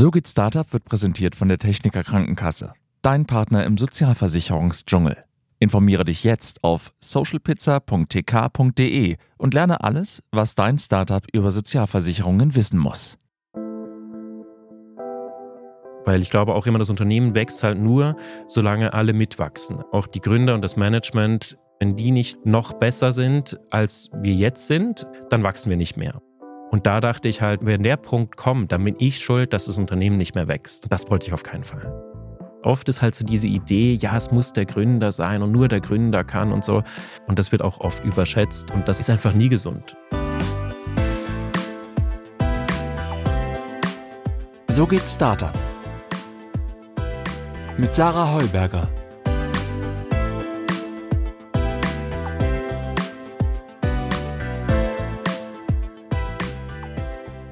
So geht Startup wird präsentiert von der Techniker Krankenkasse, dein Partner im Sozialversicherungsdschungel. Informiere dich jetzt auf socialpizza.tk.de und lerne alles, was dein Startup über Sozialversicherungen wissen muss. Weil ich glaube auch immer, das Unternehmen wächst halt nur, solange alle mitwachsen. Auch die Gründer und das Management, wenn die nicht noch besser sind, als wir jetzt sind, dann wachsen wir nicht mehr. Und da dachte ich halt, wenn der Punkt kommt, dann bin ich schuld, dass das Unternehmen nicht mehr wächst. Das wollte ich auf keinen Fall. Oft ist halt so diese Idee, ja, es muss der Gründer sein und nur der Gründer kann und so. Und das wird auch oft überschätzt und das ist einfach nie gesund. So geht Startup. Mit Sarah Heuberger.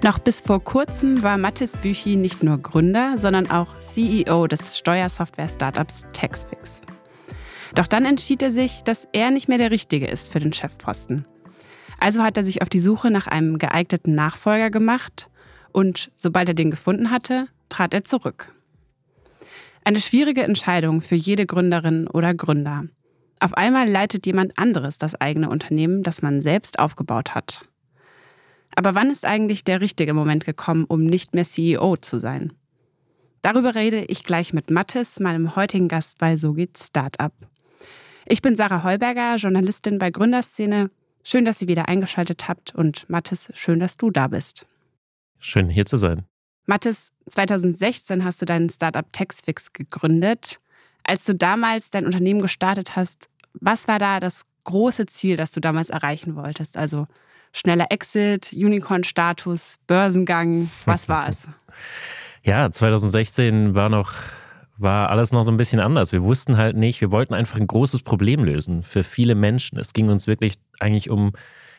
Noch bis vor kurzem war Mathis Büchi nicht nur Gründer, sondern auch CEO des Steuersoftware-Startups Taxfix. Doch dann entschied er sich, dass er nicht mehr der Richtige ist für den Chefposten. Also hat er sich auf die Suche nach einem geeigneten Nachfolger gemacht und sobald er den gefunden hatte, trat er zurück. Eine schwierige Entscheidung für jede Gründerin oder Gründer. Auf einmal leitet jemand anderes das eigene Unternehmen, das man selbst aufgebaut hat. Aber wann ist eigentlich der richtige Moment gekommen, um nicht mehr CEO zu sein? Darüber rede ich gleich mit Mathis, meinem heutigen Gast bei So geht Startup. Ich bin Sarah Heuberger, Journalistin bei Gründerszene. Schön, dass ihr wieder eingeschaltet habt und Mathis, schön, dass du da bist. Schön, hier zu sein. Mathis, 2016 hast du dein Startup Taxfix gegründet. Als du damals dein Unternehmen gestartet hast, was war da das große Ziel, das du damals erreichen wolltest? Also schneller Exit, Unicorn-Status, Börsengang, was war es? Ja, 2016 war noch war alles noch so ein bisschen anders. Wir wussten halt nicht, wir wollten einfach ein großes Problem lösen für viele Menschen. Es ging uns wirklich eigentlich um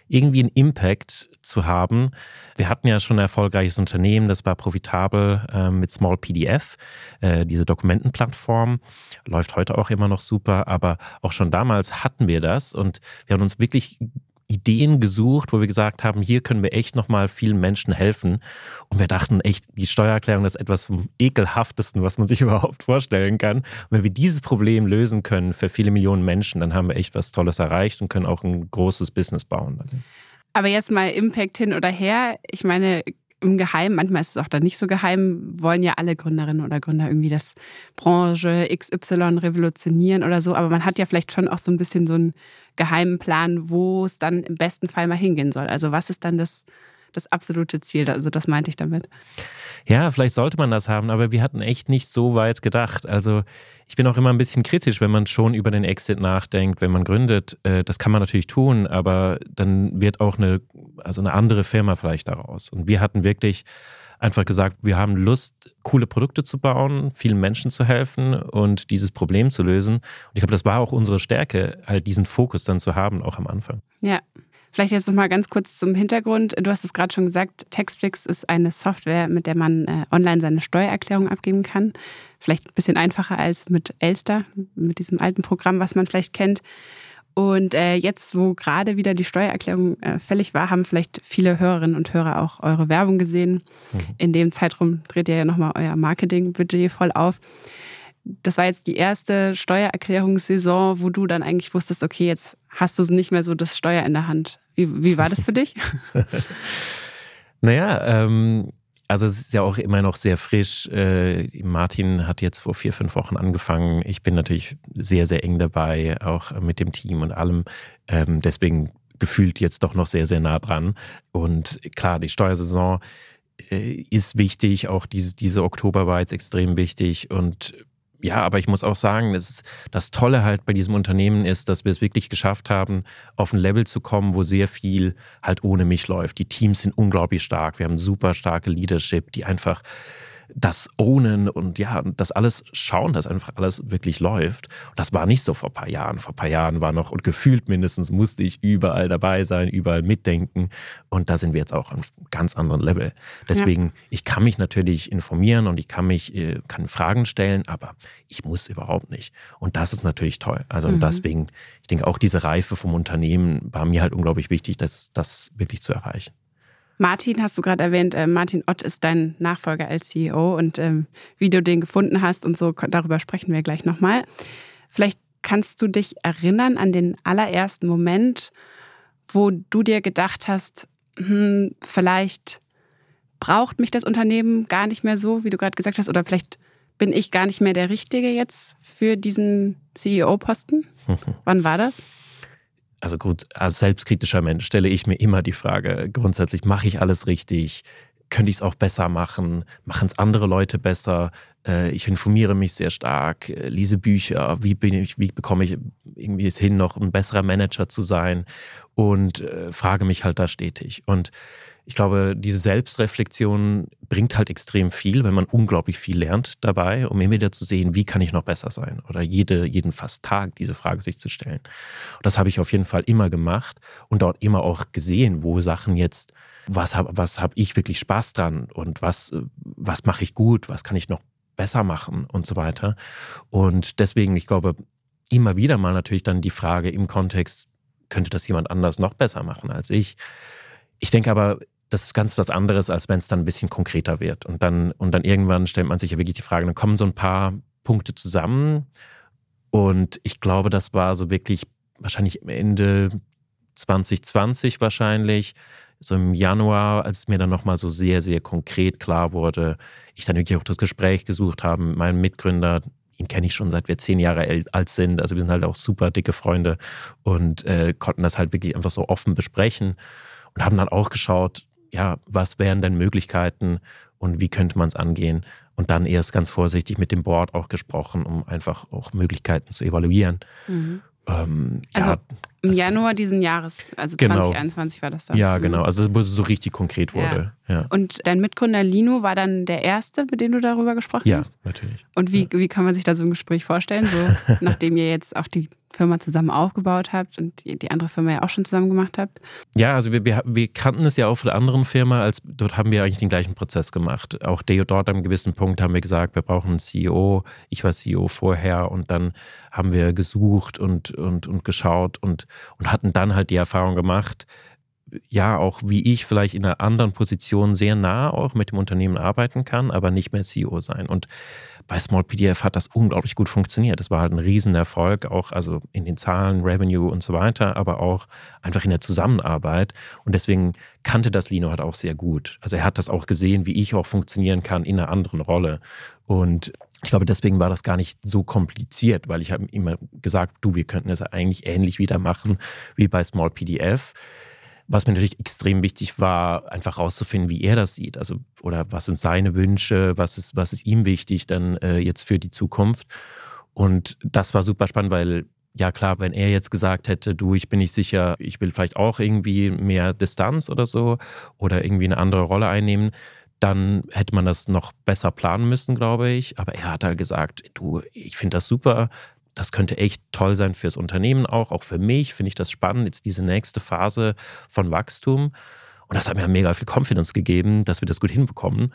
irgendwie einen Impact zu haben. Wir hatten ja schon ein erfolgreiches Unternehmen, das war profitabel äh, mit Small PDF, äh, diese Dokumentenplattform, läuft heute auch immer noch super, aber auch schon damals hatten wir das und wir haben uns wirklich Ideen gesucht, wo wir gesagt haben, hier können wir echt nochmal vielen Menschen helfen. Und wir dachten echt, die Steuererklärung ist etwas vom ekelhaftesten, was man sich überhaupt vorstellen kann. Und wenn wir dieses Problem lösen können für viele Millionen Menschen, dann haben wir echt was Tolles erreicht und können auch ein großes Business bauen. Aber jetzt mal Impact hin oder her. Ich meine, im Geheimen, manchmal ist es auch dann nicht so geheim, wollen ja alle Gründerinnen oder Gründer irgendwie das Branche XY revolutionieren oder so. Aber man hat ja vielleicht schon auch so ein bisschen so einen geheimen Plan, wo es dann im besten Fall mal hingehen soll. Also was ist dann das, das absolute Ziel? Also das meinte ich damit. Ja, vielleicht sollte man das haben, aber wir hatten echt nicht so weit gedacht. Also ich bin auch immer ein bisschen kritisch, wenn man schon über den Exit nachdenkt, wenn man gründet. Äh, das kann man natürlich tun, aber dann wird auch eine, also eine andere Firma vielleicht daraus. Und wir hatten wirklich einfach gesagt, wir haben Lust, coole Produkte zu bauen, vielen Menschen zu helfen und dieses Problem zu lösen. Und ich glaube, das war auch unsere Stärke, halt diesen Fokus dann zu haben, auch am Anfang. Ja, Vielleicht jetzt noch mal ganz kurz zum Hintergrund. Du hast es gerade schon gesagt, Taxflix ist eine Software, mit der man äh, online seine Steuererklärung abgeben kann. Vielleicht ein bisschen einfacher als mit Elster, mit diesem alten Programm, was man vielleicht kennt. Und äh, jetzt, wo gerade wieder die Steuererklärung äh, fällig war, haben vielleicht viele Hörerinnen und Hörer auch eure Werbung gesehen. Mhm. In dem Zeitraum dreht ihr ja nochmal euer Marketingbudget voll auf das war jetzt die erste Steuererklärungssaison, wo du dann eigentlich wusstest, okay, jetzt hast du nicht mehr so das Steuer in der Hand. Wie, wie war das für dich? naja, ähm, also es ist ja auch immer noch sehr frisch. Äh, Martin hat jetzt vor vier, fünf Wochen angefangen. Ich bin natürlich sehr, sehr eng dabei, auch mit dem Team und allem. Ähm, deswegen gefühlt jetzt doch noch sehr, sehr nah dran. Und klar, die Steuersaison äh, ist wichtig. Auch diese, diese Oktober war jetzt extrem wichtig. Und ja, aber ich muss auch sagen, das, das Tolle halt bei diesem Unternehmen ist, dass wir es wirklich geschafft haben, auf ein Level zu kommen, wo sehr viel halt ohne mich läuft. Die Teams sind unglaublich stark. Wir haben super starke Leadership, die einfach das ownen und ja, das alles schauen, dass einfach alles wirklich läuft. Und das war nicht so vor ein paar Jahren. Vor ein paar Jahren war noch und gefühlt mindestens musste ich überall dabei sein, überall mitdenken. Und da sind wir jetzt auch auf einem ganz anderen Level. Deswegen, ja. ich kann mich natürlich informieren und ich kann mich, äh, kann Fragen stellen, aber ich muss überhaupt nicht. Und das ist natürlich toll. Also mhm. deswegen, ich denke auch diese Reife vom Unternehmen war mir halt unglaublich wichtig, das, das wirklich zu erreichen. Martin hast du gerade erwähnt, äh, Martin Ott ist dein Nachfolger als CEO und ähm, wie du den gefunden hast und so, darüber sprechen wir gleich nochmal. Vielleicht kannst du dich erinnern an den allerersten Moment, wo du dir gedacht hast, hm, vielleicht braucht mich das Unternehmen gar nicht mehr so, wie du gerade gesagt hast, oder vielleicht bin ich gar nicht mehr der Richtige jetzt für diesen CEO-Posten? Wann war das? Also gut, als selbstkritischer Mensch stelle ich mir immer die Frage, grundsätzlich mache ich alles richtig? Könnte ich es auch besser machen? Machen es andere Leute besser? Äh, ich informiere mich sehr stark, äh, lese Bücher. Wie, bin ich, wie bekomme ich irgendwie es hin, noch ein besserer Manager zu sein? Und äh, frage mich halt da stetig. Und ich glaube, diese Selbstreflexion bringt halt extrem viel, wenn man unglaublich viel lernt dabei, um immer wieder zu sehen, wie kann ich noch besser sein? Oder jede, jeden fast Tag diese Frage sich zu stellen. Und das habe ich auf jeden Fall immer gemacht und dort immer auch gesehen, wo Sachen jetzt, was habe was hab ich wirklich Spaß dran und was, was mache ich gut, was kann ich noch besser machen und so weiter. Und deswegen, ich glaube, immer wieder mal natürlich dann die Frage im Kontext, könnte das jemand anders noch besser machen als ich? Ich denke aber, das ist ganz was anderes, als wenn es dann ein bisschen konkreter wird. Und dann, und dann irgendwann stellt man sich ja wirklich die Frage, dann kommen so ein paar Punkte zusammen. Und ich glaube, das war so wirklich wahrscheinlich Ende 2020 wahrscheinlich, so im Januar, als es mir dann nochmal so sehr, sehr konkret klar wurde, ich dann wirklich auch das Gespräch gesucht habe mit meinem Mitgründer, ihn kenne ich schon seit wir zehn Jahre alt sind. Also wir sind halt auch super dicke Freunde und äh, konnten das halt wirklich einfach so offen besprechen und haben dann auch geschaut, ja, was wären denn Möglichkeiten und wie könnte man es angehen? Und dann erst ganz vorsichtig mit dem Board auch gesprochen, um einfach auch Möglichkeiten zu evaluieren. Mhm. Ähm, also ja, im Januar diesen Jahres, also genau. 2021 war das dann. Ja, mhm. genau. Also wo es so richtig konkret wurde. Ja. ja. Und dein Mitgründer Lino war dann der Erste, mit dem du darüber gesprochen hast? Ja, natürlich. Und wie, wie kann man sich da so ein Gespräch vorstellen? So, nachdem ihr jetzt auch die Firma zusammen aufgebaut habt und die andere Firma ja auch schon zusammen gemacht habt? Ja, also wir, wir, wir kannten es ja auch von der anderen Firma, als dort haben wir eigentlich den gleichen Prozess gemacht. Auch dort einem gewissen Punkt haben wir gesagt, wir brauchen einen CEO. Ich war CEO vorher und dann haben wir gesucht und, und, und geschaut und, und hatten dann halt die Erfahrung gemacht, ja, auch wie ich vielleicht in einer anderen Position sehr nah auch mit dem Unternehmen arbeiten kann, aber nicht mehr CEO sein. Und bei Small PDF hat das unglaublich gut funktioniert. Das war halt ein Riesenerfolg, auch also in den Zahlen, Revenue und so weiter, aber auch einfach in der Zusammenarbeit. Und deswegen kannte das Lino halt auch sehr gut. Also er hat das auch gesehen, wie ich auch funktionieren kann in einer anderen Rolle. Und ich glaube, deswegen war das gar nicht so kompliziert, weil ich habe ihm immer gesagt, du, wir könnten es eigentlich ähnlich wieder machen wie bei Small PDF. Was mir natürlich extrem wichtig war, einfach rauszufinden, wie er das sieht. Also, oder was sind seine Wünsche, was ist, was ist ihm wichtig dann äh, jetzt für die Zukunft. Und das war super spannend, weil ja klar, wenn er jetzt gesagt hätte, du, ich bin nicht sicher, ich will vielleicht auch irgendwie mehr Distanz oder so oder irgendwie eine andere Rolle einnehmen, dann hätte man das noch besser planen müssen, glaube ich. Aber er hat halt gesagt, du, ich finde das super, das könnte echt toll sein fürs Unternehmen auch, auch für mich finde ich das spannend, jetzt diese nächste Phase von Wachstum. Und das hat mir mega viel Confidence gegeben, dass wir das gut hinbekommen,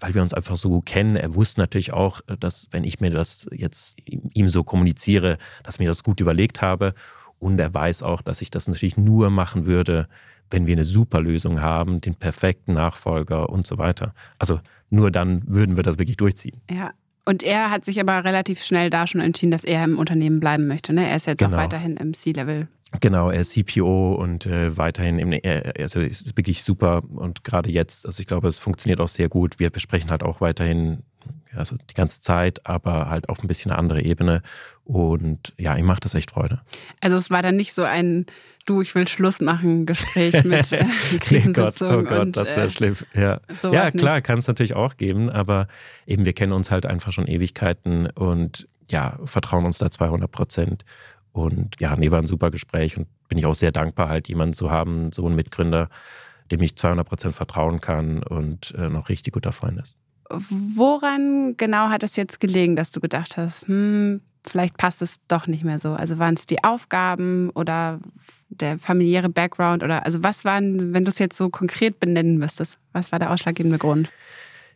weil wir uns einfach so gut kennen. Er wusste natürlich auch, dass wenn ich mir das jetzt ihm so kommuniziere, dass ich mir das gut überlegt habe. Und er weiß auch, dass ich das natürlich nur machen würde, wenn wir eine super Lösung haben, den perfekten Nachfolger und so weiter. Also nur dann würden wir das wirklich durchziehen. Ja, und er hat sich aber relativ schnell da schon entschieden, dass er im Unternehmen bleiben möchte. Ne? Er ist jetzt genau. auch weiterhin im C-Level. Genau, er ist CPO und äh, weiterhin im, er, also ist wirklich super und gerade jetzt, also ich glaube, es funktioniert auch sehr gut. Wir besprechen halt auch weiterhin, also die ganze Zeit, aber halt auf ein bisschen eine andere Ebene und ja, ihm macht das echt Freude. Also es war dann nicht so ein du, ich will Schluss machen, Gespräch mit äh, Krisensitzung. oh Gott, oh Gott, das wäre äh, schlimm. Ja, ja klar, kann es natürlich auch geben, aber eben wir kennen uns halt einfach schon Ewigkeiten und ja, vertrauen uns da 200 Prozent. Und ja, nee, war ein super Gespräch und bin ich auch sehr dankbar, halt jemanden zu haben, so einen Mitgründer, dem ich 200 Prozent vertrauen kann und äh, noch richtig guter Freund ist. Woran genau hat es jetzt gelegen, dass du gedacht hast, hm, vielleicht passt es doch nicht mehr so? Also waren es die Aufgaben oder der familiäre Background oder also was waren, wenn du es jetzt so konkret benennen müsstest, was war der ausschlaggebende Grund?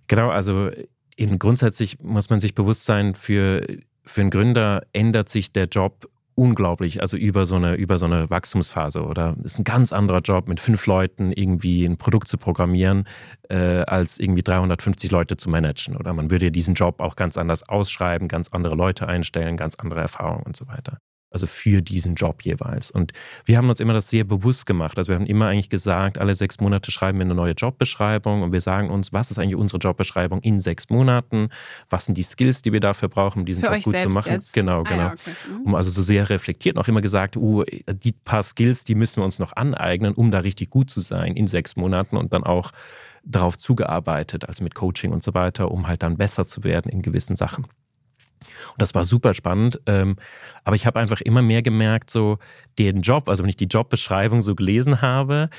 Genau, also in grundsätzlich muss man sich bewusst sein, für, für einen Gründer ändert sich der Job unglaublich, also über so eine, über so eine Wachstumsphase oder ist ein ganz anderer Job, mit fünf Leuten irgendwie ein Produkt zu programmieren, äh, als irgendwie 350 Leute zu managen. Oder man würde diesen Job auch ganz anders ausschreiben, ganz andere Leute einstellen, ganz andere Erfahrungen und so weiter also für diesen Job jeweils. Und wir haben uns immer das sehr bewusst gemacht. Also wir haben immer eigentlich gesagt, alle sechs Monate schreiben wir eine neue Jobbeschreibung und wir sagen uns, was ist eigentlich unsere Jobbeschreibung in sechs Monaten? Was sind die Skills, die wir dafür brauchen, um diesen für Job gut zu machen? Jetzt? Genau, genau. Ah, ja, okay. mhm. Um also so sehr reflektiert auch immer gesagt, uh, die paar Skills, die müssen wir uns noch aneignen, um da richtig gut zu sein in sechs Monaten und dann auch darauf zugearbeitet, also mit Coaching und so weiter, um halt dann besser zu werden in gewissen Sachen. Und das war super spannend. Ähm, aber ich habe einfach immer mehr gemerkt, so den Job, also wenn ich die Jobbeschreibung so gelesen habe,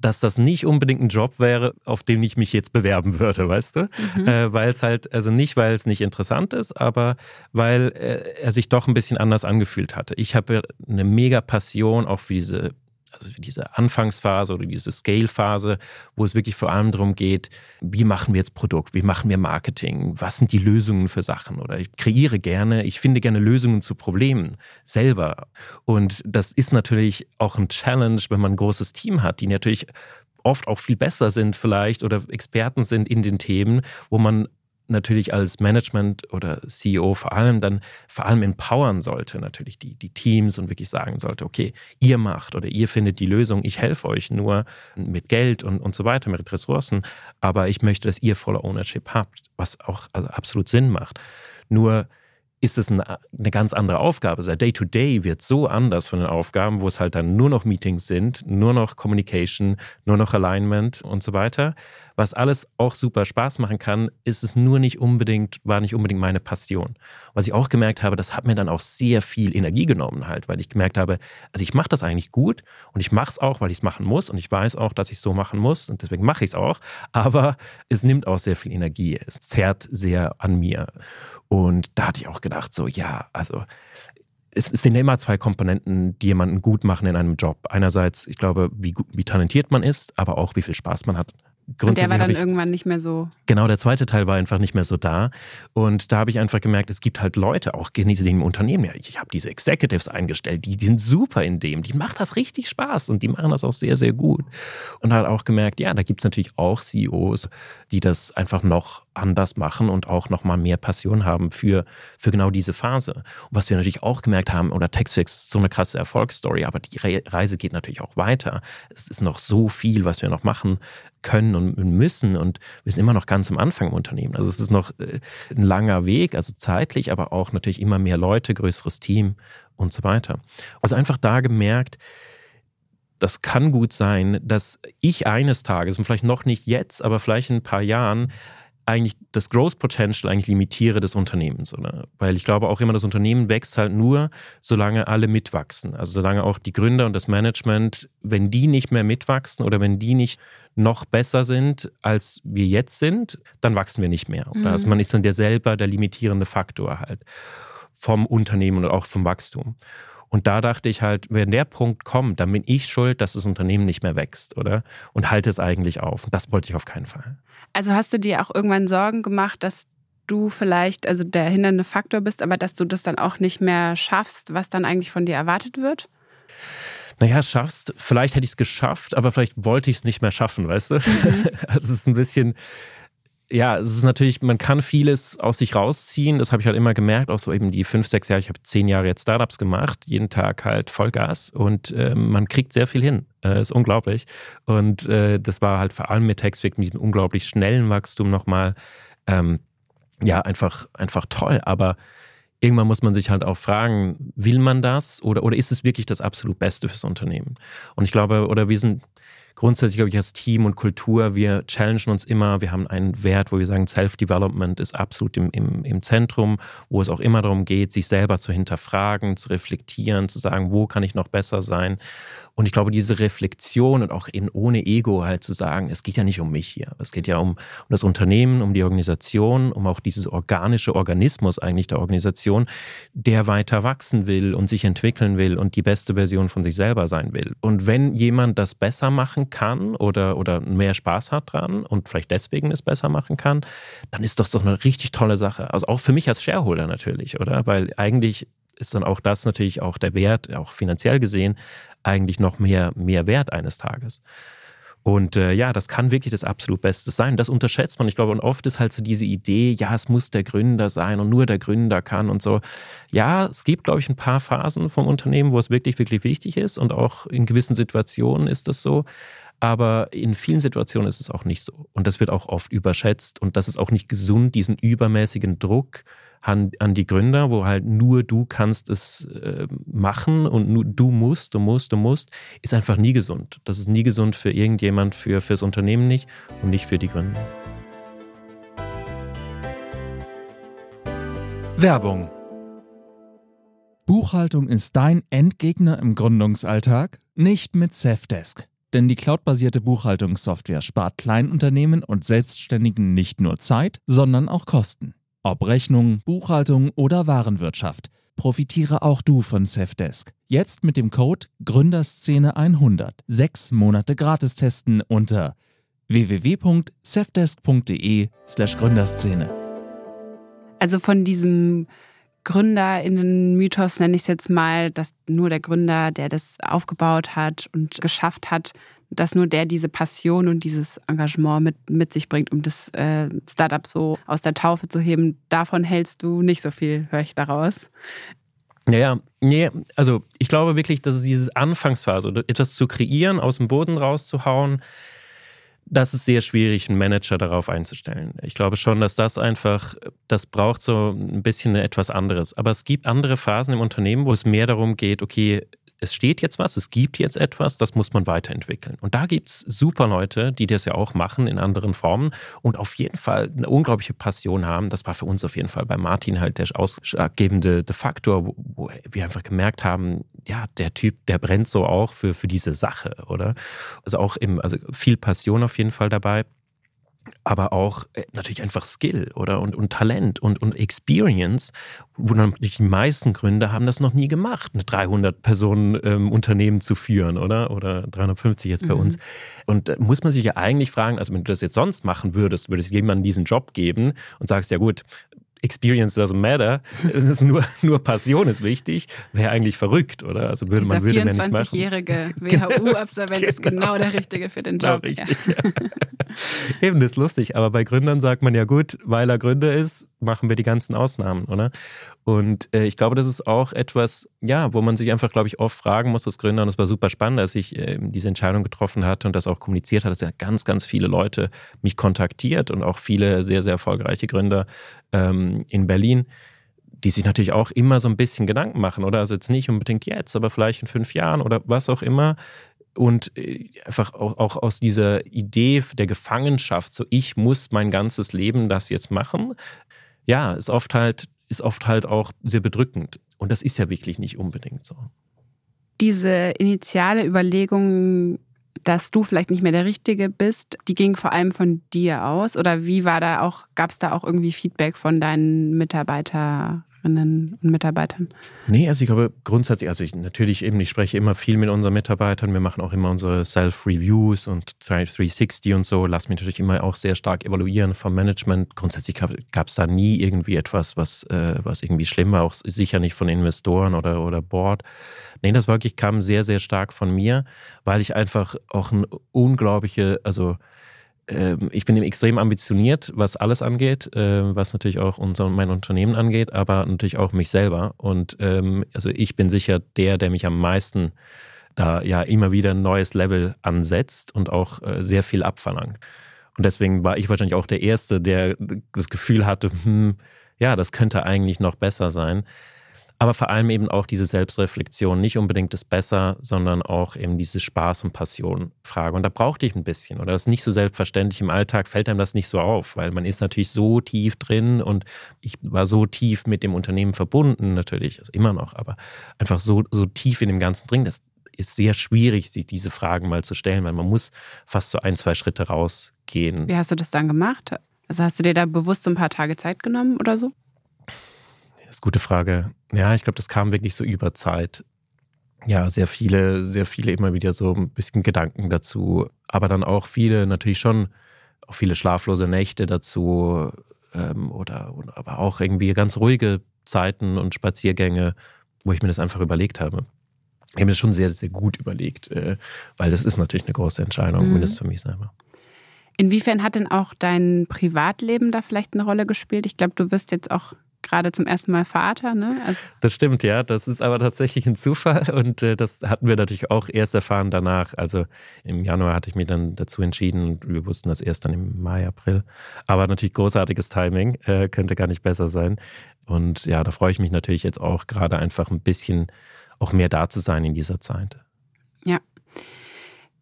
dass das nicht unbedingt ein Job wäre, auf den ich mich jetzt bewerben würde, weißt du? Mhm. Äh, weil es halt, also nicht, weil es nicht interessant ist, aber weil äh, er sich doch ein bisschen anders angefühlt hatte. Ich habe eine mega Passion auch für diese also diese Anfangsphase oder diese Scale-Phase, wo es wirklich vor allem darum geht, wie machen wir jetzt Produkt, wie machen wir Marketing, was sind die Lösungen für Sachen oder ich kreiere gerne, ich finde gerne Lösungen zu Problemen selber. Und das ist natürlich auch ein Challenge, wenn man ein großes Team hat, die natürlich oft auch viel besser sind vielleicht oder Experten sind in den Themen, wo man natürlich als Management oder CEO vor allem dann vor allem empowern sollte, natürlich die, die Teams und wirklich sagen sollte, okay, ihr macht oder ihr findet die Lösung, ich helfe euch nur mit Geld und, und so weiter, mit Ressourcen, aber ich möchte, dass ihr voller Ownership habt, was auch also absolut Sinn macht. Nur ist es eine, eine ganz andere Aufgabe. Also Day-to-Day -Day wird so anders von den Aufgaben, wo es halt dann nur noch Meetings sind, nur noch Communication, nur noch Alignment und so weiter was alles auch super Spaß machen kann, ist es nur nicht unbedingt, war nicht unbedingt meine Passion. Was ich auch gemerkt habe, das hat mir dann auch sehr viel Energie genommen halt, weil ich gemerkt habe, also ich mache das eigentlich gut und ich mache es auch, weil ich es machen muss und ich weiß auch, dass ich es so machen muss und deswegen mache ich es auch, aber es nimmt auch sehr viel Energie, es zerrt sehr an mir. Und da hatte ich auch gedacht, so ja, also es sind immer zwei Komponenten, die jemanden gut machen in einem Job. Einerseits, ich glaube, wie, wie talentiert man ist, aber auch wie viel Spaß man hat und der war dann ich, irgendwann nicht mehr so. Genau, der zweite Teil war einfach nicht mehr so da. Und da habe ich einfach gemerkt, es gibt halt Leute, auch in diesem Unternehmen, ja, ich habe diese Executives eingestellt, die, die sind super in dem, die macht das richtig Spaß und die machen das auch sehr, sehr gut. Und halt auch gemerkt, ja, da gibt es natürlich auch CEOs, die das einfach noch anders machen und auch nochmal mehr Passion haben für, für genau diese Phase. Und was wir natürlich auch gemerkt haben, oder Textfix so eine krasse Erfolgsstory, aber die Reise geht natürlich auch weiter. Es ist noch so viel, was wir noch machen können und müssen und wir sind immer noch ganz am Anfang im Unternehmen. Also es ist noch äh, ein langer Weg, also zeitlich, aber auch natürlich immer mehr Leute, größeres Team und so weiter. Also einfach da gemerkt, das kann gut sein, dass ich eines Tages, und vielleicht noch nicht jetzt, aber vielleicht in ein paar Jahren, eigentlich das Growth Potential eigentlich limitiere des Unternehmens, oder? Weil ich glaube auch immer, das Unternehmen wächst halt nur, solange alle mitwachsen. Also solange auch die Gründer und das Management, wenn die nicht mehr mitwachsen oder wenn die nicht noch besser sind, als wir jetzt sind, dann wachsen wir nicht mehr. Mhm. Also man ist dann der selber der limitierende Faktor halt vom Unternehmen und auch vom Wachstum. Und da dachte ich halt, wenn der Punkt kommt, dann bin ich schuld, dass das Unternehmen nicht mehr wächst, oder? Und halte es eigentlich auf. Das wollte ich auf keinen Fall. Also hast du dir auch irgendwann Sorgen gemacht, dass du vielleicht also der hindernde Faktor bist, aber dass du das dann auch nicht mehr schaffst, was dann eigentlich von dir erwartet wird? Naja, schaffst, vielleicht hätte ich es geschafft, aber vielleicht wollte ich es nicht mehr schaffen, weißt du? Mhm. Also es ist ein bisschen, ja, es ist natürlich, man kann vieles aus sich rausziehen. Das habe ich halt immer gemerkt, auch so eben die fünf, sechs Jahre. Ich habe zehn Jahre jetzt Startups gemacht, jeden Tag halt Vollgas und äh, man kriegt sehr viel hin. Äh, ist unglaublich. Und äh, das war halt vor allem mit Textweg mit einem unglaublich schnellen Wachstum nochmal, ähm, ja, einfach, einfach toll. Aber irgendwann muss man sich halt auch fragen, will man das oder, oder ist es wirklich das absolut Beste fürs Unternehmen? Und ich glaube, oder wir sind, grundsätzlich, glaube ich, als Team und Kultur, wir challengen uns immer. Wir haben einen Wert, wo wir sagen, Self-Development ist absolut im, im, im Zentrum, wo es auch immer darum geht, sich selber zu hinterfragen, zu reflektieren, zu sagen, wo kann ich noch besser sein. Und ich glaube, diese Reflexion und auch in, ohne Ego halt zu sagen, es geht ja nicht um mich hier. Es geht ja um, um das Unternehmen, um die Organisation, um auch dieses organische Organismus eigentlich der Organisation, der weiter wachsen will und sich entwickeln will und die beste Version von sich selber sein will. Und wenn jemand das besser machen kann oder, oder mehr Spaß hat dran und vielleicht deswegen es besser machen kann, dann ist das doch eine richtig tolle Sache. Also auch für mich als Shareholder natürlich, oder? Weil eigentlich ist dann auch das natürlich auch der Wert, auch finanziell gesehen, eigentlich noch mehr, mehr wert eines Tages. Und äh, ja, das kann wirklich das absolut Beste sein. Das unterschätzt man. Ich glaube, und oft ist halt so diese Idee, ja, es muss der Gründer sein und nur der Gründer kann und so. Ja, es gibt, glaube ich, ein paar Phasen vom Unternehmen, wo es wirklich, wirklich wichtig ist. Und auch in gewissen Situationen ist das so. Aber in vielen Situationen ist es auch nicht so. Und das wird auch oft überschätzt. Und das ist auch nicht gesund, diesen übermäßigen Druck an, an die Gründer, wo halt nur du kannst es äh, machen und nur du musst, du musst, du musst, ist einfach nie gesund. Das ist nie gesund für irgendjemand, für fürs Unternehmen nicht und nicht für die Gründer. Werbung. Buchhaltung ist dein Endgegner im Gründungsalltag? Nicht mit Safdesk. Denn die cloudbasierte Buchhaltungssoftware spart Kleinunternehmen und Selbstständigen nicht nur Zeit, sondern auch Kosten. Ob Rechnung, Buchhaltung oder Warenwirtschaft, profitiere auch du von Safdesk. Jetzt mit dem Code Gründerszene100. Sechs Monate gratis testen unter www.safdesk.de/slash Gründerszene. Also von diesem GründerInnen-Mythos nenne ich es jetzt mal, dass nur der Gründer, der das aufgebaut hat und geschafft hat, dass nur der diese Passion und dieses Engagement mit, mit sich bringt, um das äh, Startup so aus der Taufe zu heben. Davon hältst du nicht so viel, höre ich daraus. Naja, nee, also ich glaube wirklich, dass es diese Anfangsphase, etwas zu kreieren, aus dem Boden rauszuhauen, das ist sehr schwierig, einen Manager darauf einzustellen. Ich glaube schon, dass das einfach, das braucht so ein bisschen etwas anderes. Aber es gibt andere Phasen im Unternehmen, wo es mehr darum geht, okay, es steht jetzt was, es gibt jetzt etwas, das muss man weiterentwickeln. Und da gibt es super Leute, die das ja auch machen in anderen Formen und auf jeden Fall eine unglaubliche Passion haben. Das war für uns auf jeden Fall bei Martin halt der ausschlaggebende Faktor, wo, wo wir einfach gemerkt haben, ja, der Typ, der brennt so auch für, für diese Sache, oder? Also auch im, also viel Passion auf jeden Fall dabei aber auch äh, natürlich einfach Skill oder und, und Talent und, und Experience, wo natürlich die meisten Gründer haben das noch nie gemacht, eine 300 Personen ähm, Unternehmen zu führen, oder? Oder 350 jetzt bei mhm. uns. Und da muss man sich ja eigentlich fragen, also wenn du das jetzt sonst machen würdest, würdest du jemandem diesen Job geben und sagst, ja gut, Experience doesn't matter, es ist nur, nur Passion ist wichtig, wäre eigentlich verrückt, oder? Also würde Dieser man würde 24-jährige WHU-Absolvent ist genau der Richtige für den Job. Genau, richtig, ja. Ja. Eben, das ist lustig, aber bei Gründern sagt man ja gut, weil er Gründer ist, machen wir die ganzen Ausnahmen, oder? Und äh, ich glaube, das ist auch etwas, ja, wo man sich einfach, glaube ich, oft fragen muss als Gründer. Und es war super spannend, als ich äh, diese Entscheidung getroffen hatte und das auch kommuniziert hatte, dass ja ganz, ganz viele Leute mich kontaktiert und auch viele sehr, sehr erfolgreiche Gründer ähm, in Berlin, die sich natürlich auch immer so ein bisschen Gedanken machen, oder? Also jetzt nicht unbedingt jetzt, aber vielleicht in fünf Jahren oder was auch immer. Und äh, einfach auch, auch aus dieser Idee der Gefangenschaft, so ich muss mein ganzes Leben das jetzt machen, ja, ist oft halt, ist oft halt auch sehr bedrückend. Und das ist ja wirklich nicht unbedingt so. Diese initiale Überlegung, dass du vielleicht nicht mehr der Richtige bist, die ging vor allem von dir aus? Oder wie war da auch, gab es da auch irgendwie Feedback von deinen Mitarbeiter, Mitarbeiterinnen und Mitarbeitern? Nee, also ich glaube grundsätzlich, also ich natürlich eben, ich spreche immer viel mit unseren Mitarbeitern, wir machen auch immer unsere Self-Reviews und 360 und so, lass mich natürlich immer auch sehr stark evaluieren vom Management. Grundsätzlich gab es da nie irgendwie etwas, was, äh, was irgendwie schlimm war, auch sicher nicht von Investoren oder, oder Board. Nee, das wirklich kam sehr, sehr stark von mir, weil ich einfach auch ein unglaubliche, also ich bin extrem ambitioniert, was alles angeht, äh, was natürlich auch unser, mein Unternehmen angeht, aber natürlich auch mich selber. Und ähm, also ich bin sicher der, der mich am meisten da ja immer wieder ein neues Level ansetzt und auch äh, sehr viel abverlangt. Und deswegen war ich wahrscheinlich auch der Erste, der das Gefühl hatte, hm, ja, das könnte eigentlich noch besser sein. Aber vor allem eben auch diese Selbstreflexion, nicht unbedingt das Besser, sondern auch eben diese Spaß- und Passion-Frage. Und da brauchte ich ein bisschen. Oder das ist nicht so selbstverständlich. Im Alltag fällt einem das nicht so auf, weil man ist natürlich so tief drin und ich war so tief mit dem Unternehmen verbunden, natürlich, also immer noch, aber einfach so, so tief in dem Ganzen drin. Das ist sehr schwierig, sich diese Fragen mal zu stellen, weil man muss fast so ein, zwei Schritte rausgehen. Wie hast du das dann gemacht? Also hast du dir da bewusst so ein paar Tage Zeit genommen oder so? Das ist eine gute Frage. Ja, ich glaube, das kam wirklich so über Zeit. Ja, sehr viele, sehr viele immer wieder so ein bisschen Gedanken dazu, aber dann auch viele natürlich schon, auch viele schlaflose Nächte dazu ähm, oder aber auch irgendwie ganz ruhige Zeiten und Spaziergänge wo ich mir das einfach überlegt habe. Ich habe mir das schon sehr, sehr gut überlegt, äh, weil das ist natürlich eine große Entscheidung, mhm. mindestens für mich selber. Inwiefern hat denn auch dein Privatleben da vielleicht eine Rolle gespielt? Ich glaube, du wirst jetzt auch gerade zum ersten Mal Vater, ne? Also das stimmt, ja. Das ist aber tatsächlich ein Zufall und äh, das hatten wir natürlich auch erst erfahren danach. Also im Januar hatte ich mich dann dazu entschieden und wir wussten das erst dann im Mai, April. Aber natürlich großartiges Timing, äh, könnte gar nicht besser sein. Und ja, da freue ich mich natürlich jetzt auch gerade einfach ein bisschen auch mehr da zu sein in dieser Zeit.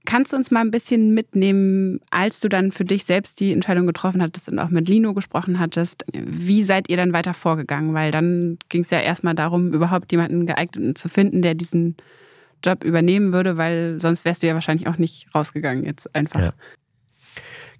Kannst du uns mal ein bisschen mitnehmen, als du dann für dich selbst die Entscheidung getroffen hattest und auch mit Lino gesprochen hattest? Wie seid ihr dann weiter vorgegangen? Weil dann ging es ja erstmal darum, überhaupt jemanden geeigneten zu finden, der diesen Job übernehmen würde, weil sonst wärst du ja wahrscheinlich auch nicht rausgegangen jetzt einfach. Ja.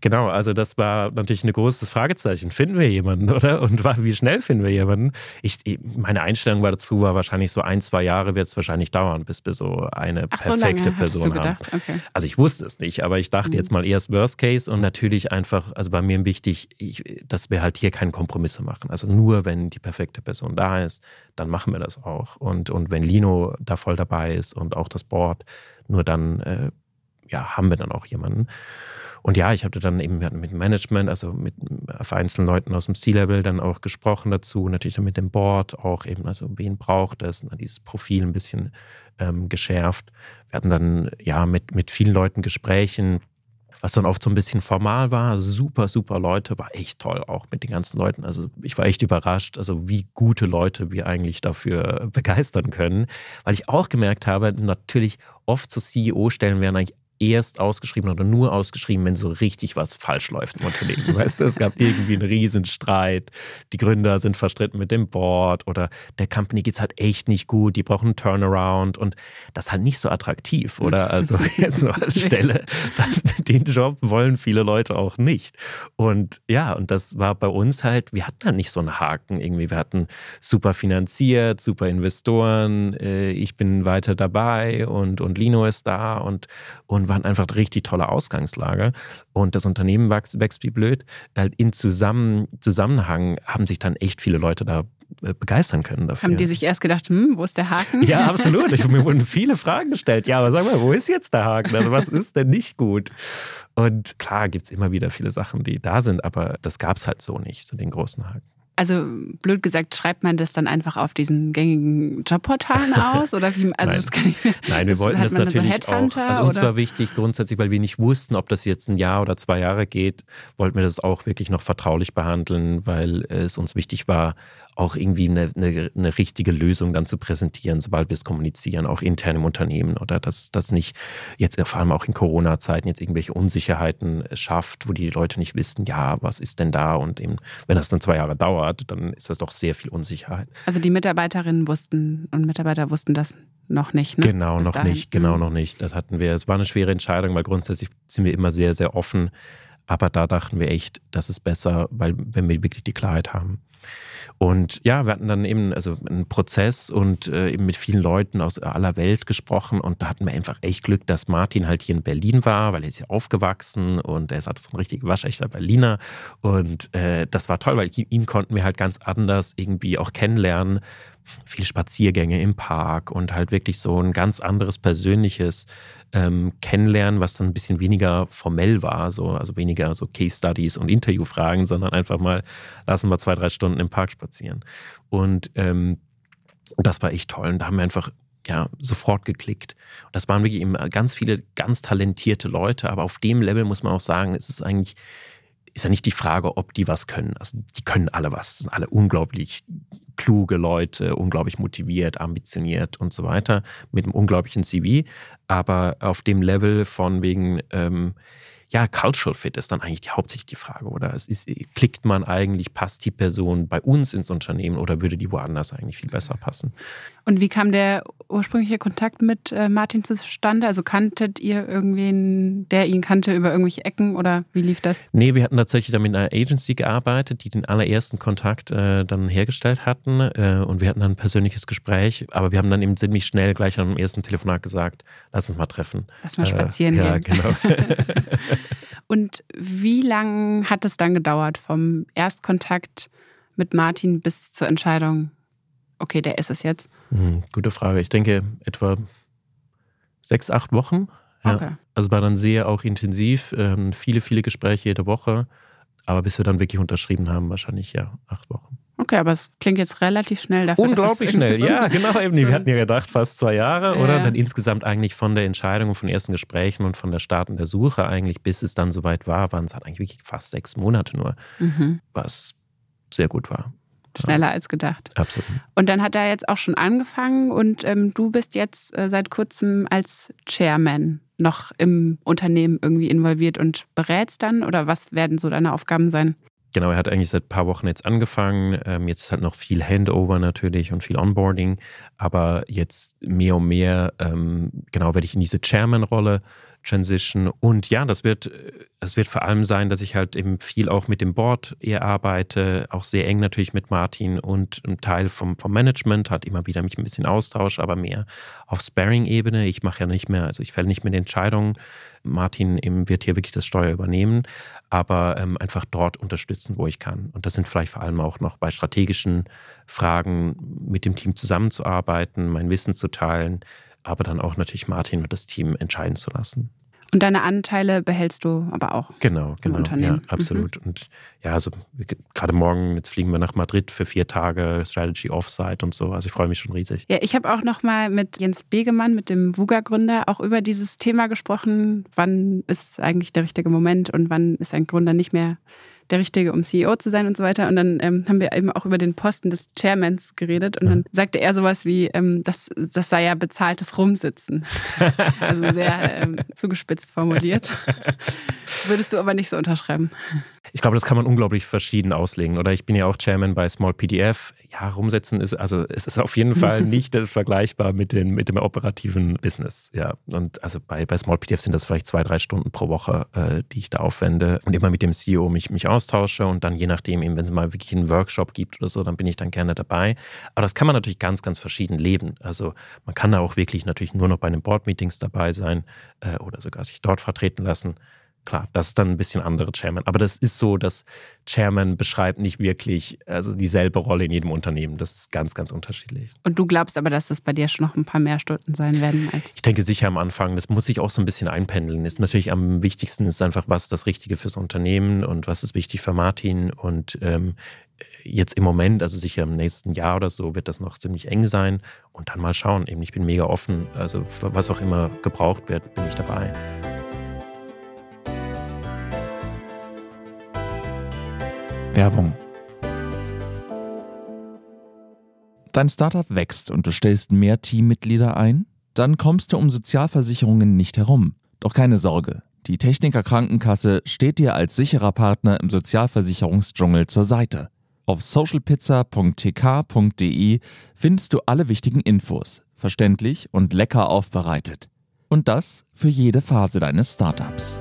Genau, also das war natürlich ein großes Fragezeichen. Finden wir jemanden, oder? Und wie schnell finden wir jemanden? Ich, meine Einstellung war dazu, war wahrscheinlich so ein, zwei Jahre wird es wahrscheinlich dauern, bis wir so eine Ach, perfekte so Person haben. Okay. Also ich wusste es nicht, aber ich dachte mhm. jetzt mal erst Worst Case und natürlich einfach, also bei mir wichtig, ich, dass wir halt hier keine Kompromisse machen. Also nur wenn die perfekte Person da ist, dann machen wir das auch. Und, und wenn Lino da voll dabei ist und auch das Board, nur dann äh, ja, haben wir dann auch jemanden. Und ja, ich hatte dann eben mit Management, also mit vereinzelten Leuten aus dem C-Level dann auch gesprochen dazu, natürlich dann mit dem Board auch eben, also wen braucht es, dieses Profil ein bisschen ähm, geschärft. Wir hatten dann ja mit, mit vielen Leuten Gesprächen, was dann oft so ein bisschen formal war. Super, super Leute, war echt toll auch mit den ganzen Leuten. Also ich war echt überrascht, also wie gute Leute wir eigentlich dafür begeistern können, weil ich auch gemerkt habe, natürlich oft zu CEO-Stellen werden eigentlich erst ausgeschrieben oder nur ausgeschrieben, wenn so richtig was falsch läuft im Unternehmen. Weißt du, es gab irgendwie einen Riesenstreit, die Gründer sind verstritten mit dem Board oder der Company geht es halt echt nicht gut, die brauchen einen Turnaround und das ist halt nicht so attraktiv, oder? Also jetzt nur als Stelle, den Job wollen viele Leute auch nicht. Und ja, und das war bei uns halt, wir hatten da nicht so einen Haken irgendwie. Wir hatten super finanziert, super Investoren, äh, ich bin weiter dabei und, und Lino ist da und, und waren einfach richtig tolle Ausgangslage. Und das Unternehmen wächst, wächst wie blöd. Halt in Zusammen, Zusammenhang haben sich dann echt viele Leute da äh, begeistern können dafür. Haben die sich erst gedacht, hm, wo ist der Haken? Ja, absolut. Ich, mir wurden viele Fragen gestellt. Ja, aber sag mal, wo ist jetzt der Haken? Also was ist denn nicht gut? Und klar gibt es immer wieder viele Sachen, die da sind, aber das gab es halt so nicht, so den großen Haken. Also blöd gesagt, schreibt man das dann einfach auf diesen gängigen Jobportalen aus oder wie? Also Nein. das kann ich mir, Nein, wir wollten das natürlich so auch. Also uns oder? war wichtig grundsätzlich, weil wir nicht wussten, ob das jetzt ein Jahr oder zwei Jahre geht, wollten wir das auch wirklich noch vertraulich behandeln, weil es uns wichtig war, auch irgendwie eine, eine, eine, richtige Lösung dann zu präsentieren, sobald wir es kommunizieren, auch intern im Unternehmen oder dass das nicht jetzt vor allem auch in Corona-Zeiten jetzt irgendwelche Unsicherheiten schafft, wo die Leute nicht wissen, ja, was ist denn da und eben, wenn das dann zwei Jahre dauert, dann ist das doch sehr viel Unsicherheit. Also die Mitarbeiterinnen wussten und Mitarbeiter wussten das noch nicht, ne? Genau, Bis noch dahin. nicht, genau mhm. noch nicht. Das hatten wir, es war eine schwere Entscheidung, weil grundsätzlich sind wir immer sehr, sehr offen. Aber da dachten wir echt, das ist besser, weil wenn wir wirklich die Klarheit haben. Und ja, wir hatten dann eben also einen Prozess und äh, eben mit vielen Leuten aus aller Welt gesprochen und da hatten wir einfach echt Glück, dass Martin halt hier in Berlin war, weil er ist ja aufgewachsen und er ist halt ein richtig waschechter Berliner. Und äh, das war toll, weil ihn konnten wir halt ganz anders irgendwie auch kennenlernen, viele Spaziergänge im Park und halt wirklich so ein ganz anderes persönliches ähm, Kennenlernen, was dann ein bisschen weniger formell war, so, also weniger so Case Studies und Interviewfragen, sondern einfach mal lassen wir zwei, drei Stunden im Park spazieren. Und ähm, das war echt toll. Und da haben wir einfach ja, sofort geklickt. Und das waren wirklich eben ganz viele ganz talentierte Leute, aber auf dem Level muss man auch sagen, es ist eigentlich ist ja nicht die Frage, ob die was können. Also die können alle was. Das sind alle unglaublich kluge Leute, unglaublich motiviert, ambitioniert und so weiter, mit einem unglaublichen CV. Aber auf dem Level von wegen, ähm, ja, Cultural Fit ist dann eigentlich die, hauptsächlich die Frage, oder? Es ist, klickt man eigentlich, passt die Person bei uns ins Unternehmen oder würde die woanders eigentlich viel besser passen? Und wie kam der ursprüngliche Kontakt mit äh, Martin zustande? Also kanntet ihr irgendwen, der ihn kannte über irgendwelche Ecken oder wie lief das? Nee, wir hatten tatsächlich dann mit einer Agency gearbeitet, die den allerersten Kontakt äh, dann hergestellt hatten äh, und wir hatten dann ein persönliches Gespräch, aber wir haben dann eben ziemlich schnell gleich am ersten Telefonat gesagt, lass uns mal treffen. Lass mal spazieren äh, gehen. Ja, genau. Und wie lange hat es dann gedauert vom Erstkontakt mit Martin bis zur Entscheidung, okay, der ist es jetzt? Hm, gute Frage. Ich denke etwa sechs, acht Wochen. Ja. Okay. Also war dann sehr auch intensiv, ähm, viele, viele Gespräche jede Woche. Aber bis wir dann wirklich unterschrieben haben, wahrscheinlich ja acht Wochen. Okay, aber es klingt jetzt relativ schnell dafür. Unglaublich schnell, ja, genau. Eben. Wir hatten ja gedacht, fast zwei Jahre, ja. oder? Und dann insgesamt eigentlich von der Entscheidung, von den ersten Gesprächen und von der Start und der Suche eigentlich, bis es dann soweit war, waren es halt eigentlich wirklich fast sechs Monate nur, mhm. was sehr gut war. Schneller als gedacht. Absolut. Und dann hat er jetzt auch schon angefangen und ähm, du bist jetzt äh, seit kurzem als Chairman noch im Unternehmen irgendwie involviert und berätst dann oder was werden so deine Aufgaben sein? Genau, er hat eigentlich seit ein paar Wochen jetzt angefangen. Ähm, jetzt ist halt noch viel Handover natürlich und viel Onboarding. Aber jetzt mehr und mehr, ähm, genau, werde ich in diese Chairman-Rolle Transition. Und ja, das wird, das wird vor allem sein, dass ich halt eben viel auch mit dem Board eher arbeite, auch sehr eng natürlich mit Martin und ein Teil vom, vom Management, hat immer wieder mich ein bisschen Austausch, aber mehr auf Sparing-Ebene. Ich mache ja nicht mehr, also ich fälle nicht mehr die Entscheidungen. Martin eben wird hier wirklich das Steuer übernehmen, aber ähm, einfach dort unterstützen, wo ich kann. Und das sind vielleicht vor allem auch noch bei strategischen Fragen mit dem Team zusammenzuarbeiten, mein Wissen zu teilen, aber dann auch natürlich Martin und das Team entscheiden zu lassen. Und deine Anteile behältst du aber auch. Genau, genau. Ja, absolut. Mhm. Und ja, also gerade morgen, jetzt fliegen wir nach Madrid für vier Tage Strategy Offsite und so. Also ich freue mich schon riesig. Ja, ich habe auch nochmal mit Jens Begemann, mit dem VUGA-Gründer, auch über dieses Thema gesprochen. Wann ist eigentlich der richtige Moment und wann ist ein Gründer nicht mehr der Richtige, um CEO zu sein und so weiter. Und dann ähm, haben wir eben auch über den Posten des Chairmans geredet. Und dann sagte er sowas wie, ähm, das, das sei ja bezahltes Rumsitzen. also sehr ähm, zugespitzt formuliert. Würdest du aber nicht so unterschreiben. Ich glaube, das kann man unglaublich verschieden auslegen. Oder ich bin ja auch Chairman bei Small PDF. Ja, rumsetzen ist, also es ist auf jeden Fall nicht vergleichbar mit, den, mit dem operativen Business. Ja, und also bei, bei Small PDF sind das vielleicht zwei, drei Stunden pro Woche, äh, die ich da aufwende und immer mit dem CEO mich, mich austausche und dann je nachdem, eben, wenn es mal wirklich einen Workshop gibt oder so, dann bin ich dann gerne dabei. Aber das kann man natürlich ganz, ganz verschieden leben. Also man kann da auch wirklich natürlich nur noch bei den Board-Meetings dabei sein äh, oder sogar sich dort vertreten lassen. Klar, das ist dann ein bisschen andere Chairman. Aber das ist so, dass Chairman beschreibt nicht wirklich also dieselbe Rolle in jedem Unternehmen. Das ist ganz, ganz unterschiedlich. Und du glaubst aber, dass das bei dir schon noch ein paar mehr Stunden sein werden als. Ich denke sicher am Anfang. Das muss sich auch so ein bisschen einpendeln. Ist natürlich am wichtigsten ist einfach, was ist das Richtige fürs Unternehmen und was ist wichtig für Martin. Und ähm, jetzt im Moment, also sicher im nächsten Jahr oder so, wird das noch ziemlich eng sein. Und dann mal schauen. Eben, ich bin mega offen. Also was auch immer gebraucht wird, bin ich dabei. Werbung. Dein Startup wächst und du stellst mehr Teammitglieder ein? Dann kommst du um Sozialversicherungen nicht herum. Doch keine Sorge, die Techniker Krankenkasse steht dir als sicherer Partner im Sozialversicherungsdschungel zur Seite. Auf socialpizza.tk.de findest du alle wichtigen Infos, verständlich und lecker aufbereitet. Und das für jede Phase deines Startups.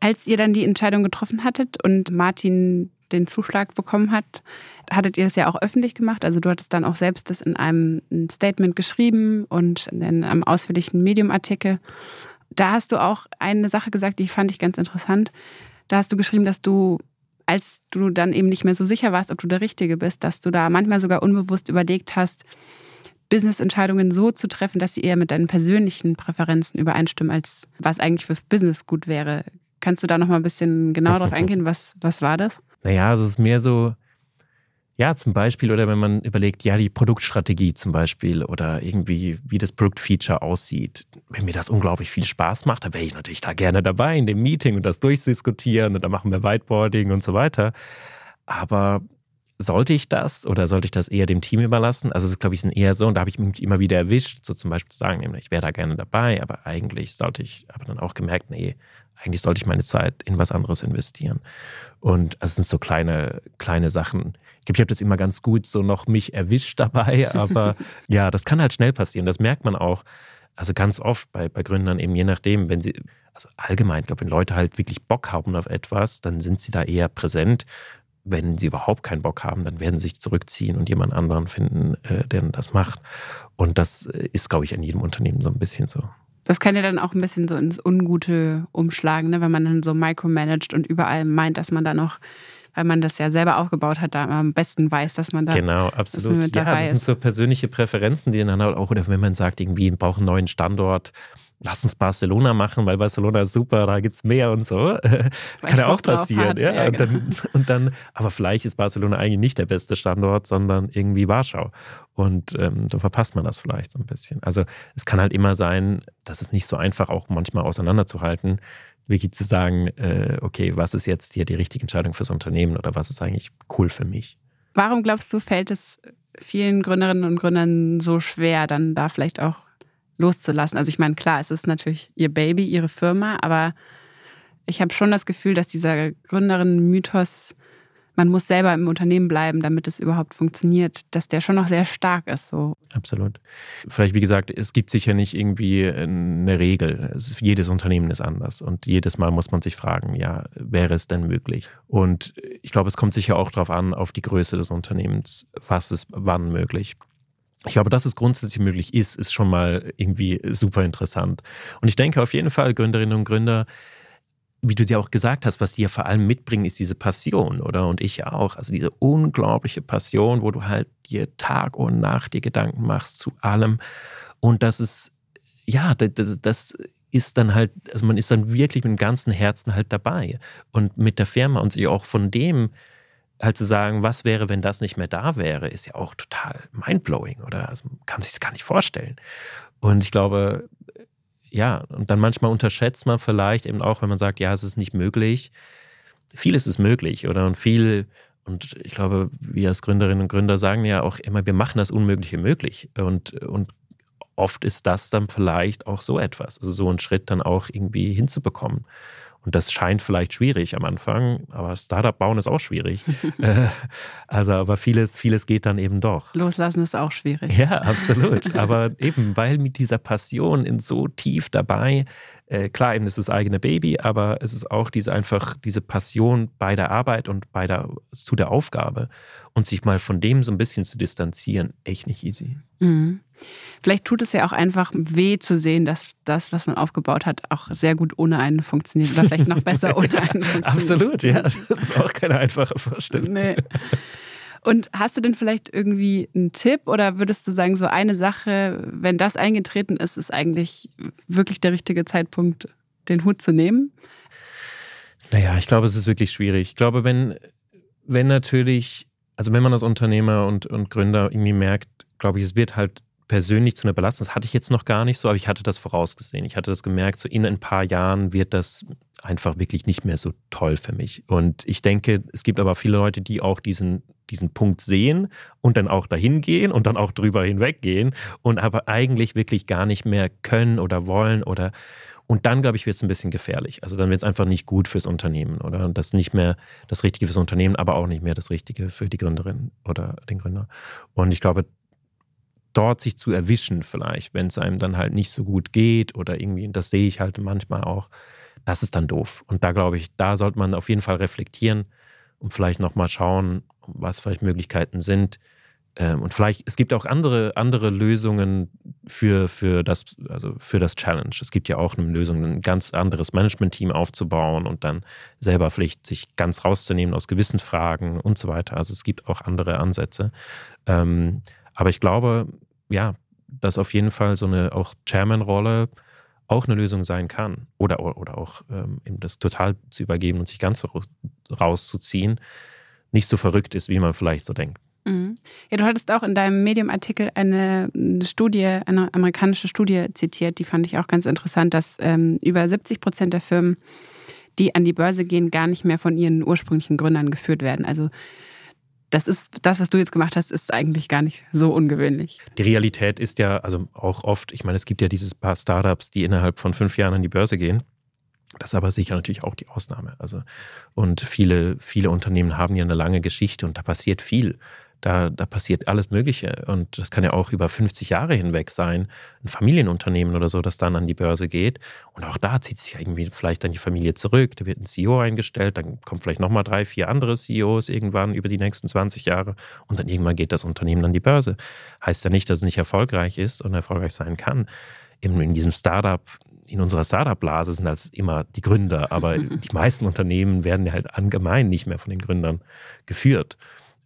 Als ihr dann die Entscheidung getroffen hattet und Martin den Zuschlag bekommen hat, hattet ihr das ja auch öffentlich gemacht. Also du hattest dann auch selbst das in einem Statement geschrieben und in einem ausführlichen Medium-Artikel. Da hast du auch eine Sache gesagt, die fand ich ganz interessant. Da hast du geschrieben, dass du, als du dann eben nicht mehr so sicher warst, ob du der Richtige bist, dass du da manchmal sogar unbewusst überlegt hast, Business-Entscheidungen so zu treffen, dass sie eher mit deinen persönlichen Präferenzen übereinstimmen, als was eigentlich fürs Business gut wäre. Kannst du da noch mal ein bisschen genauer drauf eingehen? Was, was war das? Naja, es ist mehr so, ja, zum Beispiel, oder wenn man überlegt, ja, die Produktstrategie zum Beispiel oder irgendwie, wie das Produktfeature aussieht. Wenn mir das unglaublich viel Spaß macht, dann wäre ich natürlich da gerne dabei in dem Meeting und das durchdiskutieren und dann machen wir Whiteboarding und so weiter. Aber sollte ich das oder sollte ich das eher dem Team überlassen? Also, es ist, glaube ich, eher so, und da habe ich mich immer wieder erwischt, so zum Beispiel zu sagen, ich wäre da gerne dabei, aber eigentlich sollte ich, aber dann auch gemerkt, nee, eigentlich sollte ich meine Zeit in was anderes investieren. Und es sind so kleine, kleine Sachen. Ich glaube, ich habe das immer ganz gut so noch mich erwischt dabei, aber ja, das kann halt schnell passieren. Das merkt man auch. Also ganz oft bei, bei Gründern eben je nachdem, wenn sie, also allgemein, ich glaube, wenn Leute halt wirklich Bock haben auf etwas, dann sind sie da eher präsent. Wenn sie überhaupt keinen Bock haben, dann werden sie sich zurückziehen und jemand anderen finden, äh, der das macht. Und das ist, glaube ich, in jedem Unternehmen so ein bisschen so. Das kann ja dann auch ein bisschen so ins Ungute umschlagen, ne? wenn man dann so micromanagt und überall meint, dass man da noch weil man das ja selber aufgebaut hat, da am besten weiß, dass man da genau, absolut. ja, das sind so persönliche Präferenzen, die dann halt auch, oder wenn man sagt, irgendwie, wir brauchen einen neuen Standort, lass uns Barcelona machen, weil Barcelona ist super, da gibt es mehr und so. Kann ja auch passieren. Ja, ja, und, dann, und dann, aber vielleicht ist Barcelona eigentlich nicht der beste Standort, sondern irgendwie Warschau. Und ähm, so verpasst man das vielleicht so ein bisschen. Also es kann halt immer sein, dass es nicht so einfach auch manchmal auseinanderzuhalten, wirklich zu sagen, äh, okay, was ist jetzt hier die richtige Entscheidung fürs Unternehmen oder was ist eigentlich cool für mich? Warum glaubst du, fällt es vielen Gründerinnen und Gründern so schwer, dann da vielleicht auch loszulassen? Also ich meine, klar, es ist natürlich ihr Baby, ihre Firma, aber ich habe schon das Gefühl, dass dieser Gründerinnen-Mythos, man muss selber im Unternehmen bleiben, damit es überhaupt funktioniert, dass der schon noch sehr stark ist. So. Absolut. Vielleicht, wie gesagt, es gibt sicher nicht irgendwie eine Regel. Es, jedes Unternehmen ist anders und jedes Mal muss man sich fragen, ja, wäre es denn möglich? Und ich glaube, es kommt sicher auch darauf an, auf die Größe des Unternehmens, was ist wann möglich. Ich glaube, dass es grundsätzlich möglich ist, ist schon mal irgendwie super interessant. Und ich denke auf jeden Fall, Gründerinnen und Gründer, wie du dir auch gesagt hast, was die ja vor allem mitbringen, ist diese Passion, oder? Und ich auch. Also diese unglaubliche Passion, wo du halt dir Tag und Nacht dir Gedanken machst zu allem. Und das ist, ja, das, das ist dann halt, also man ist dann wirklich mit dem ganzen Herzen halt dabei. Und mit der Firma und sich auch von dem halt zu sagen, was wäre, wenn das nicht mehr da wäre, ist ja auch total mindblowing, oder? Also man kann sich das gar nicht vorstellen. Und ich glaube, ja, und dann manchmal unterschätzt man vielleicht eben auch, wenn man sagt, ja, es ist nicht möglich. Vieles ist möglich, oder? Und viel, und ich glaube, wir als Gründerinnen und Gründer sagen ja auch immer, wir machen das Unmögliche möglich. Und, und oft ist das dann vielleicht auch so etwas, also so einen Schritt dann auch irgendwie hinzubekommen. Und das scheint vielleicht schwierig am Anfang, aber Startup bauen ist auch schwierig. also, aber vieles, vieles geht dann eben doch. Loslassen ist auch schwierig. Ja, absolut. aber eben, weil mit dieser Passion in so tief dabei, äh, klar, eben ist das eigene Baby, aber es ist auch diese einfach diese Passion bei der Arbeit und bei der, zu der Aufgabe und sich mal von dem so ein bisschen zu distanzieren, echt nicht easy. Mhm. Vielleicht tut es ja auch einfach weh zu sehen, dass das, was man aufgebaut hat, auch sehr gut ohne einen funktioniert oder vielleicht noch besser ohne einen funktioniert. Absolut, ja. Das ist auch keine einfache Vorstellung. Nee. Und hast du denn vielleicht irgendwie einen Tipp oder würdest du sagen, so eine Sache, wenn das eingetreten ist, ist eigentlich wirklich der richtige Zeitpunkt, den Hut zu nehmen? Naja, ich glaube, es ist wirklich schwierig. Ich glaube, wenn, wenn natürlich, also wenn man als Unternehmer und, und Gründer irgendwie merkt, glaube ich, es wird halt persönlich zu einer Belastung. Das hatte ich jetzt noch gar nicht so, aber ich hatte das vorausgesehen. Ich hatte das gemerkt, so in ein paar Jahren wird das einfach wirklich nicht mehr so toll für mich. Und ich denke, es gibt aber viele Leute, die auch diesen, diesen Punkt sehen und dann auch dahin gehen und dann auch drüber hinweggehen und aber eigentlich wirklich gar nicht mehr können oder wollen oder und dann, glaube ich, wird es ein bisschen gefährlich. Also dann wird es einfach nicht gut fürs Unternehmen oder das nicht mehr das Richtige fürs Unternehmen, aber auch nicht mehr das Richtige für die Gründerin oder den Gründer. Und ich glaube, dort sich zu erwischen vielleicht, wenn es einem dann halt nicht so gut geht oder irgendwie, das sehe ich halt manchmal auch, das ist dann doof. Und da glaube ich, da sollte man auf jeden Fall reflektieren und vielleicht nochmal schauen, was vielleicht Möglichkeiten sind. Ähm, und vielleicht, es gibt auch andere, andere Lösungen für, für, das, also für das Challenge. Es gibt ja auch eine Lösung, ein ganz anderes Management-Team aufzubauen und dann selber vielleicht sich ganz rauszunehmen aus gewissen Fragen und so weiter. Also es gibt auch andere Ansätze. Ähm, aber ich glaube, ja, dass auf jeden Fall so eine auch Chairman-Rolle auch eine Lösung sein kann. Oder, oder auch ähm, eben das total zu übergeben und sich ganz rauszuziehen, nicht so verrückt ist, wie man vielleicht so denkt. Mhm. Ja, du hattest auch in deinem Medium-Artikel eine Studie, eine amerikanische Studie zitiert, die fand ich auch ganz interessant, dass ähm, über 70 Prozent der Firmen, die an die Börse gehen, gar nicht mehr von ihren ursprünglichen Gründern geführt werden. Also das ist, das, was du jetzt gemacht hast, ist eigentlich gar nicht so ungewöhnlich. Die Realität ist ja, also auch oft, ich meine, es gibt ja dieses paar Startups, die innerhalb von fünf Jahren an die Börse gehen. Das ist aber sicher natürlich auch die Ausnahme. Also, und viele, viele Unternehmen haben ja eine lange Geschichte und da passiert viel. Da, da passiert alles Mögliche. Und das kann ja auch über 50 Jahre hinweg sein. Ein Familienunternehmen oder so, das dann an die Börse geht. Und auch da zieht sich ja irgendwie vielleicht dann die Familie zurück. Da wird ein CEO eingestellt, dann kommen vielleicht nochmal drei, vier andere CEOs irgendwann über die nächsten 20 Jahre. Und dann irgendwann geht das Unternehmen an die Börse. Heißt ja nicht, dass es nicht erfolgreich ist und erfolgreich sein kann. Eben in diesem Startup in unserer Startup-Blase sind das immer die Gründer, aber die meisten Unternehmen werden ja halt allgemein nicht mehr von den Gründern geführt.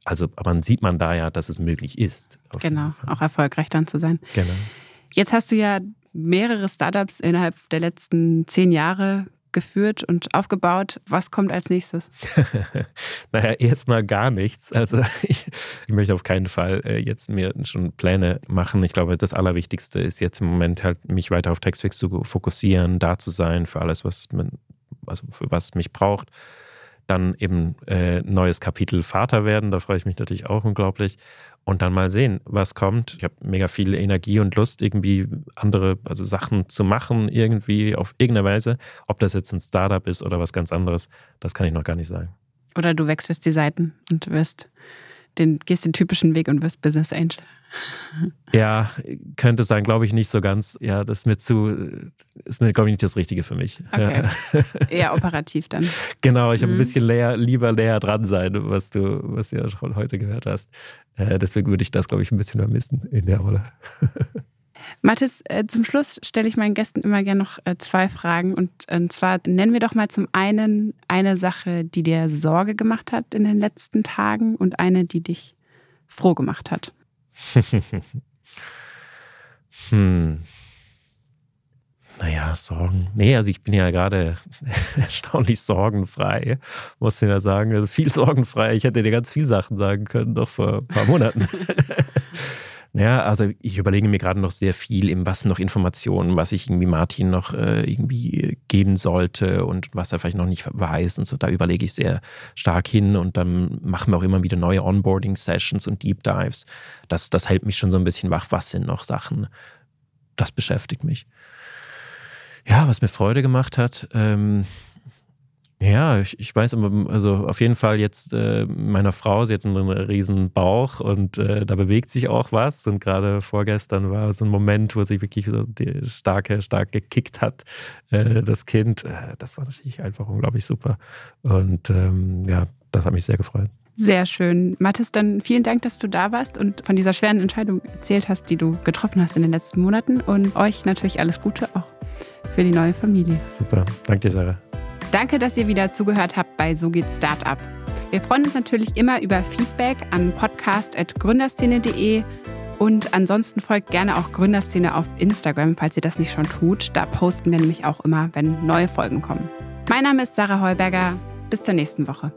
Also, aber man sieht man da ja, dass es möglich ist. Genau, auch erfolgreich dann zu sein. Genau. Jetzt hast du ja mehrere Startups innerhalb der letzten zehn Jahre geführt und aufgebaut. Was kommt als nächstes? naja, erstmal gar nichts. Also ich, ich, möchte auf keinen Fall äh, jetzt mir schon Pläne machen. Ich glaube, das Allerwichtigste ist jetzt im Moment halt, mich weiter auf Textfix zu fokussieren, da zu sein für alles, was man, also für was mich braucht dann eben äh, neues Kapitel Vater werden. Da freue ich mich natürlich auch unglaublich. Und dann mal sehen, was kommt. Ich habe mega viel Energie und Lust, irgendwie andere also Sachen zu machen, irgendwie auf irgendeine Weise. Ob das jetzt ein Startup ist oder was ganz anderes, das kann ich noch gar nicht sagen. Oder du wechselst die Seiten und wirst den, gehst den typischen Weg und wirst Business Angel. Ja, könnte sein, glaube ich nicht so ganz. Ja, das ist mir zu, ist mir, glaube ich, nicht das Richtige für mich. Okay. Ja. Eher operativ dann. Genau, ich habe mhm. ein bisschen näher, lieber näher dran sein, was du, was du ja schon heute gehört hast. Äh, deswegen würde ich das, glaube ich, ein bisschen vermissen in der Rolle. Mathis, äh, zum Schluss stelle ich meinen Gästen immer gerne noch äh, zwei Fragen. Und, und zwar nennen wir doch mal zum einen eine Sache, die dir Sorge gemacht hat in den letzten Tagen und eine, die dich froh gemacht hat. hm. Naja, Sorgen. Nee, also ich bin ja gerade erstaunlich sorgenfrei, muss ich ja sagen. Also viel sorgenfrei. Ich hätte dir ganz viel Sachen sagen können, noch vor ein paar Monaten. Ja, also ich überlege mir gerade noch sehr viel, im was noch Informationen, was ich irgendwie Martin noch äh, irgendwie geben sollte und was er vielleicht noch nicht weiß und so. Da überlege ich sehr stark hin und dann machen wir auch immer wieder neue Onboarding-Sessions und Deep Dives. Das, das hält mich schon so ein bisschen wach. Was sind noch Sachen? Das beschäftigt mich. Ja, was mir Freude gemacht hat, ähm, ja, ich, ich weiß, also auf jeden Fall jetzt äh, meiner Frau, sie hat einen riesen Bauch und äh, da bewegt sich auch was. Und gerade vorgestern war so ein Moment, wo sie wirklich so die starke, stark gekickt hat, äh, das Kind. Äh, das war natürlich einfach unglaublich super. Und ähm, ja, das hat mich sehr gefreut. Sehr schön. Mathis, dann vielen Dank, dass du da warst und von dieser schweren Entscheidung erzählt hast, die du getroffen hast in den letzten Monaten. Und euch natürlich alles Gute auch für die neue Familie. Super. Danke dir, Sarah. Danke, dass ihr wieder zugehört habt bei So geht Startup. Wir freuen uns natürlich immer über Feedback an podcast.gründerszene.de und ansonsten folgt gerne auch Gründerszene auf Instagram, falls ihr das nicht schon tut. Da posten wir nämlich auch immer, wenn neue Folgen kommen. Mein Name ist Sarah Heuberger. Bis zur nächsten Woche.